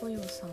ぽよさん。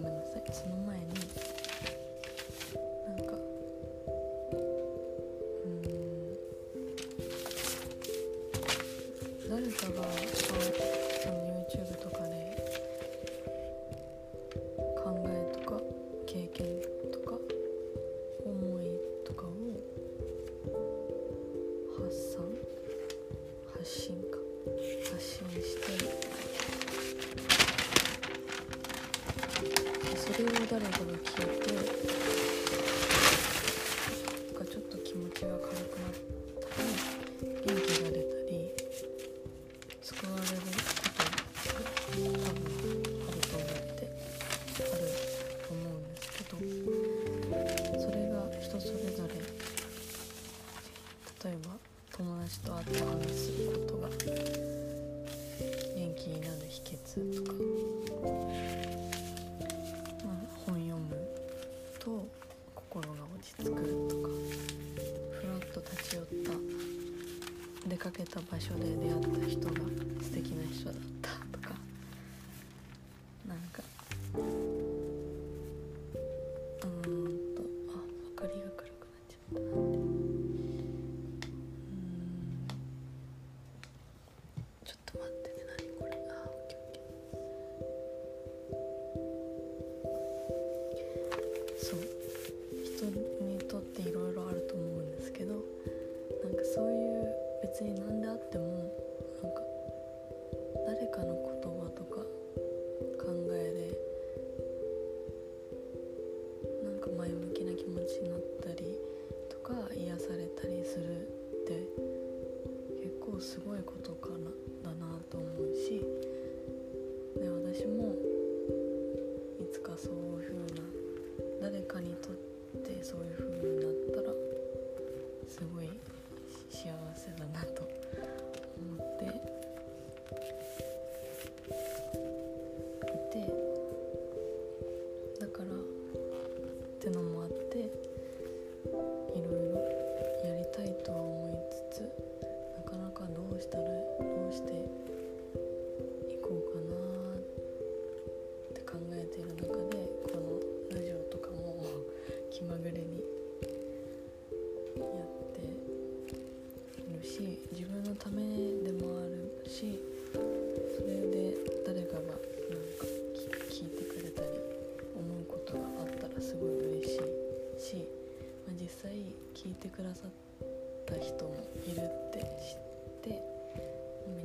ごめまなさい。その前に場所で出会った人が素敵な人だ。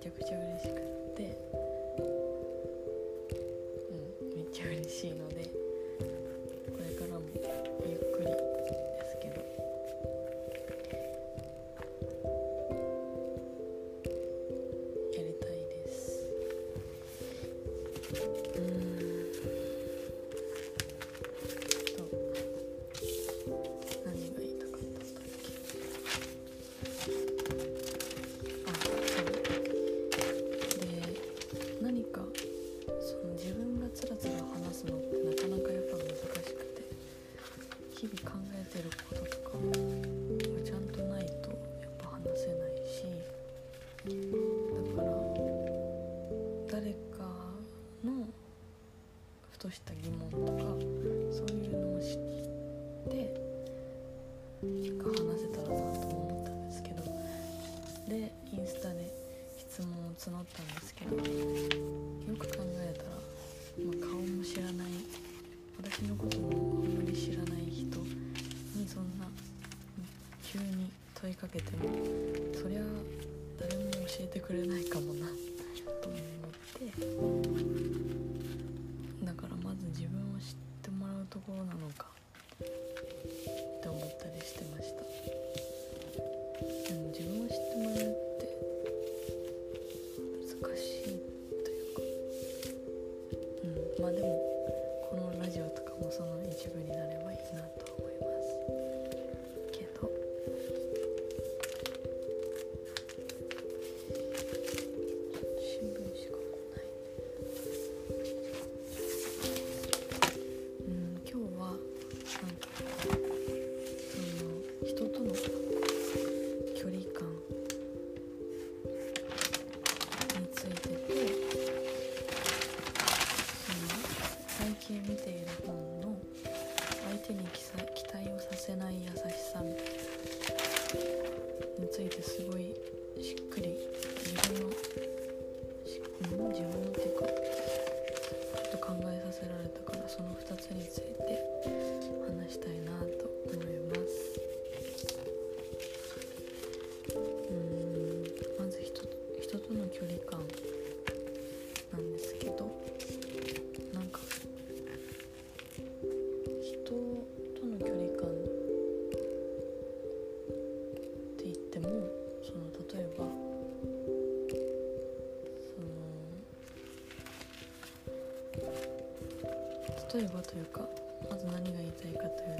めちゃくちゃ嬉しかっ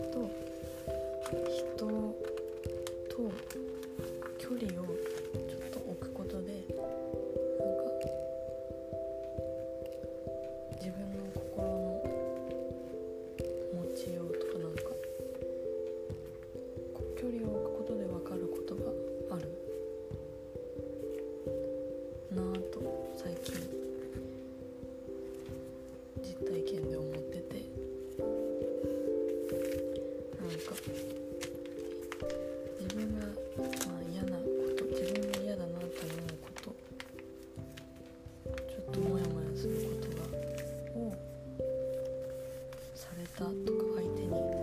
と人と距離を方とか相手に。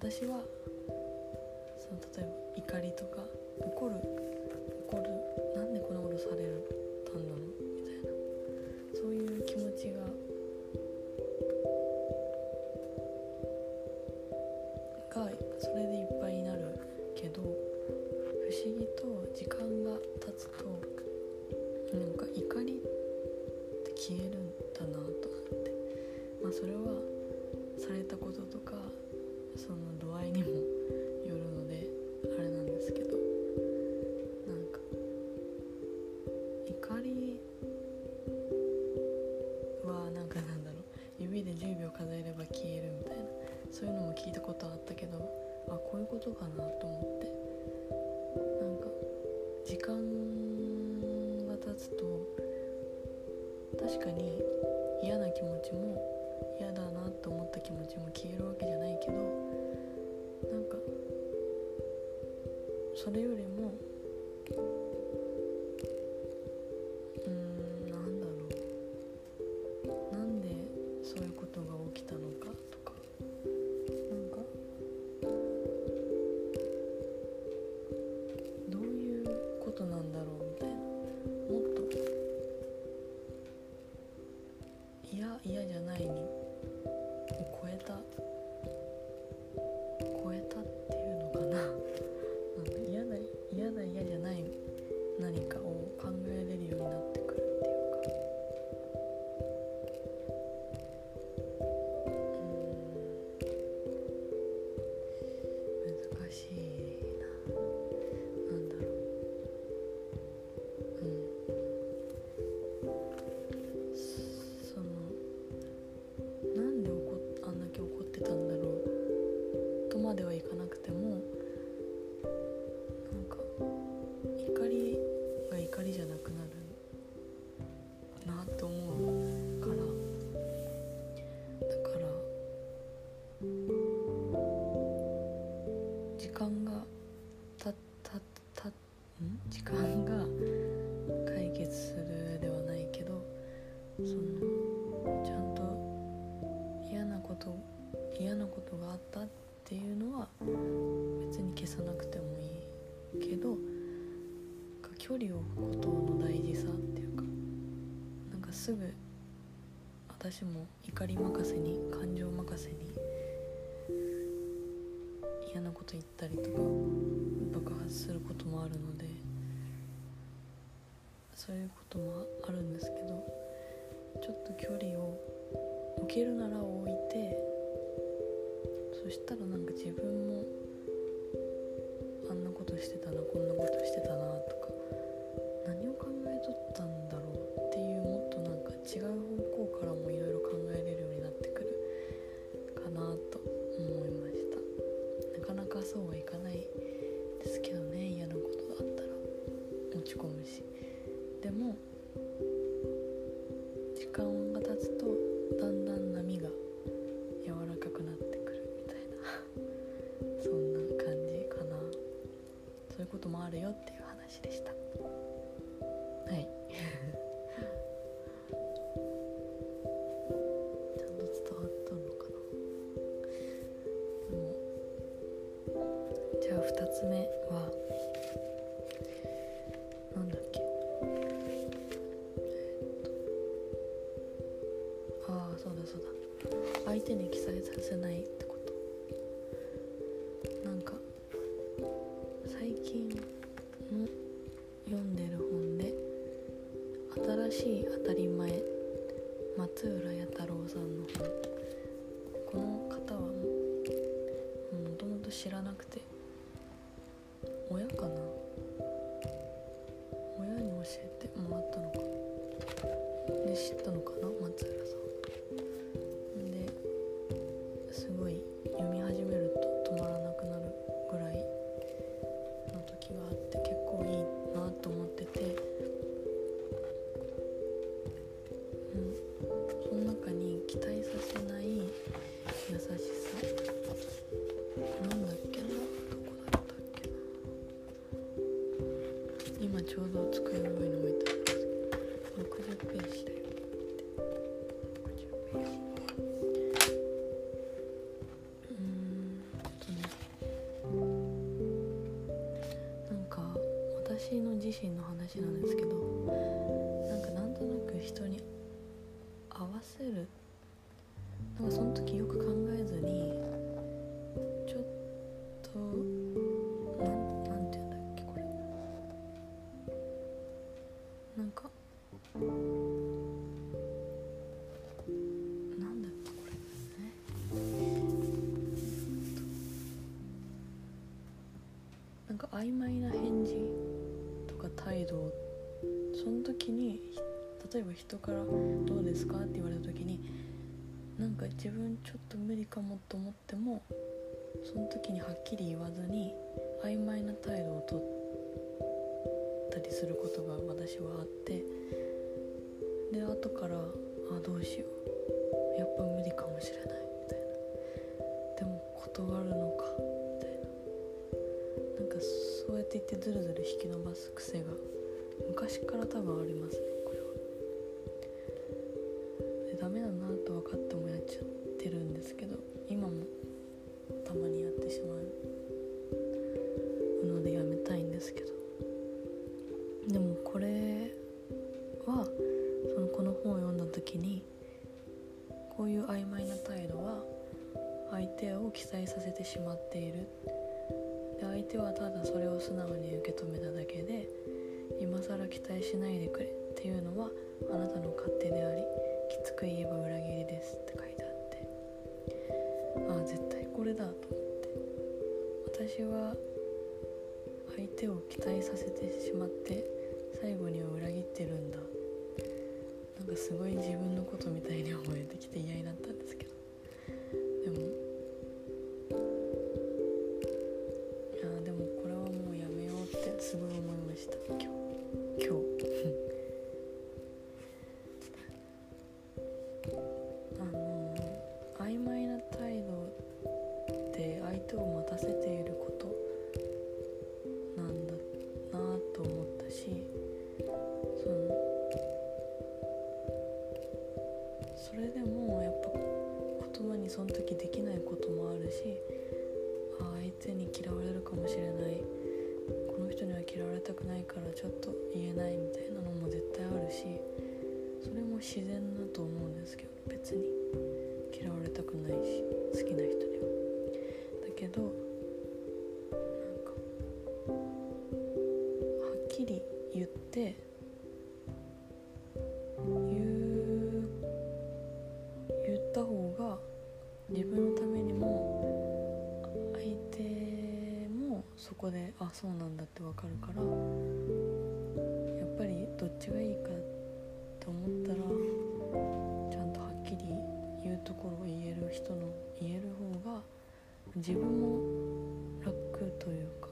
私は時間が経つと確かに嫌な気持ちも嫌だなと思った気持ちも消えるわけじゃないけどなんかそれよりも時間がたたたん？時間そしたらなんか自分もあんなことしてたなこんなことしてたなとか何を考えとったんだろうっていうもっとなんか違う2つ目はわせる。なんかその時よく考えずにちょっとなんなんて言うんだっけこれ。なんかなんだっけこれね。なんか曖昧な返事とか態度その時に例えば人から「どうですか?」って言われた時になんか自分ちょっと無理かもと思ってもその時にはっきり言わずに曖昧な態度をとったりすることが私はあってで後から「あどうしよう。やっぱ無理かもしれない」みたいなでも断るのか？みたいな。なんかそうやって言ってずるずる引き伸ばす癖が昔から多分ありますね。今更期待しないでくれっていうのはあなたの勝手でありきつく言えば裏切りですって書いてあって。ああ絶対これだと思って。私は相手を期待させてしまって最後には裏切ってるんだ。なんかすごい自分のことみたいに思えてきて嫌になった。それでもやっぱ言葉にその時できないこともあるしあ相手に嫌われるかもしれない。この人には嫌われたくないからちょっと言えないみたいなのも絶対あるしそれも自然だと思うんですけど別に嫌われたくないし好きな人には。だけどなんかはっきり言ってこであそうなんだってわかるからやっぱりどっちがいいかと思ったらちゃんとはっきり言うところを言える人の言える方が自分も楽というか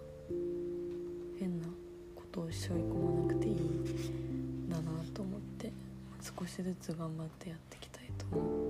変なことを背負い込まなくていいんだなと思って少しずつ頑張ってやっていきたいと思った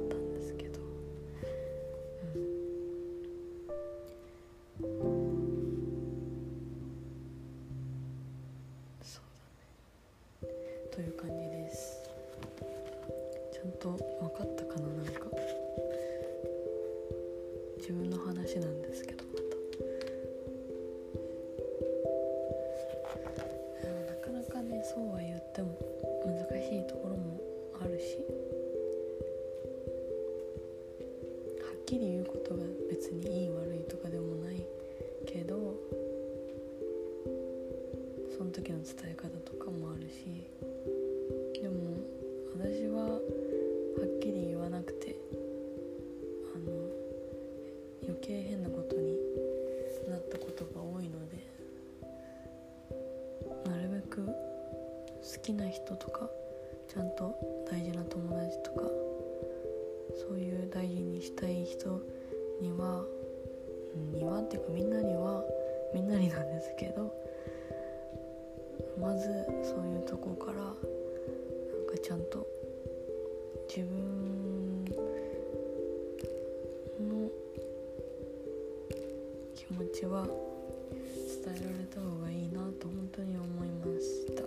うんにはっていうかみんなにはみんなになんですけどまずそういうとこからなんかちゃんと自分の気持ちは伝えられた方がいいなと本当に思いました。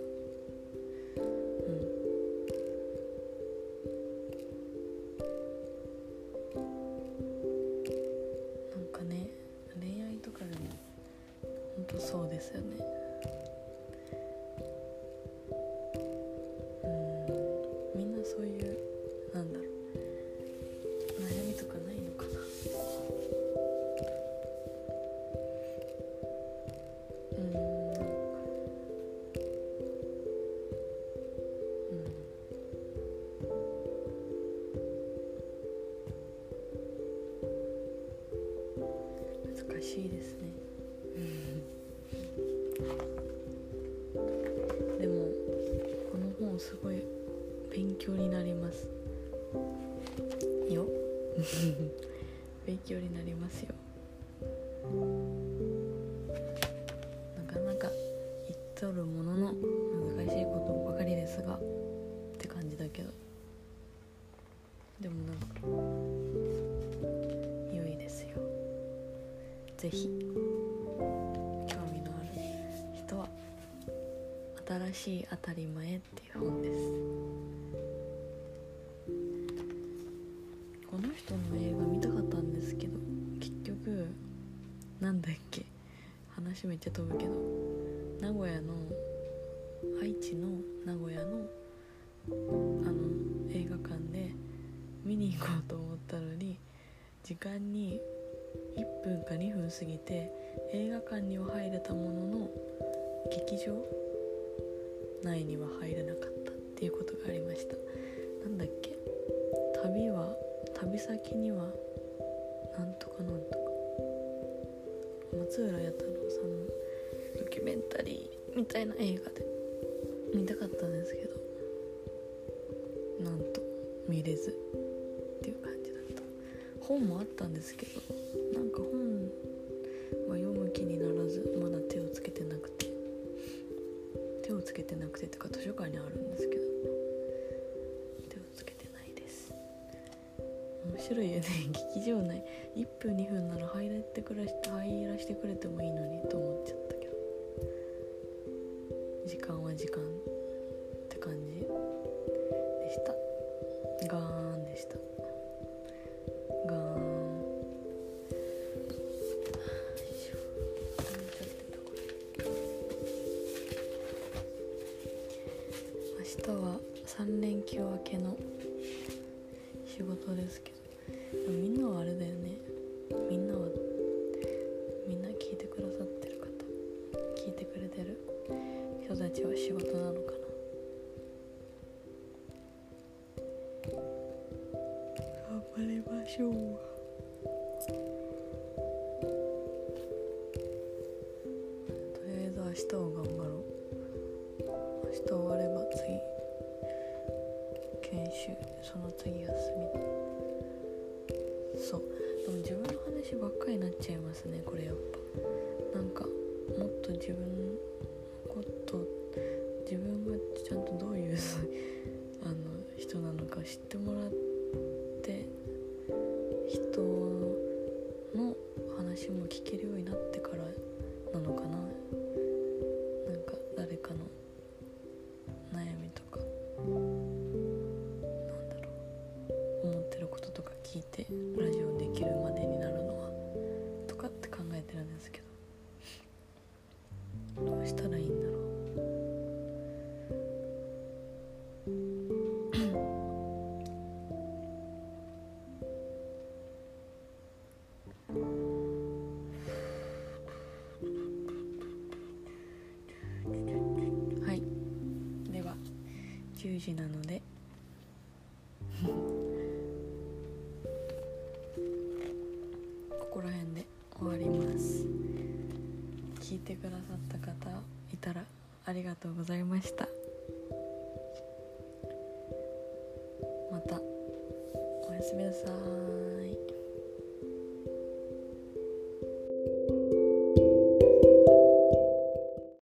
ぜひ。興味のある人は「新しい当たり前」っていう本です。この人の映画見たかったんですけど結局なんだっけ話めっちゃ飛ぶけど名古屋の愛知の名古屋のあの映画館で見に行こうと思ったのに時間に1分か2分過ぎて映画館には入れたものの劇場内には入れなかったっていうことがありました。なんだっけ？旅は旅先にはなんとかなんとか。松浦弥太郎さんのドキュメンタリーみたいな映画で見たかったんですけどなんと見れずっていう感じだった。本もあったんですけどなんか本は読む気にならずまだ手をつけてなくて。手をつけてなくてとか図書館にあるんですけど。手をつけてないです。面白いよね。劇場内。1分2分なら入らてくらし入らしてくれてもいいのに。と思っちゃったけど。時間は時間って感じでした。ガ研修その次休み。そう。でも自分の話ばっかりになっちゃいますねこれやっぱ。なんかもっと自分のこと自分がちゃんとどういう あの人なのか知ってもらって人の話も聞ける事なので。ここら辺で終わります。聞いてくださった方いたらありがとうございました。またおやすみなさい。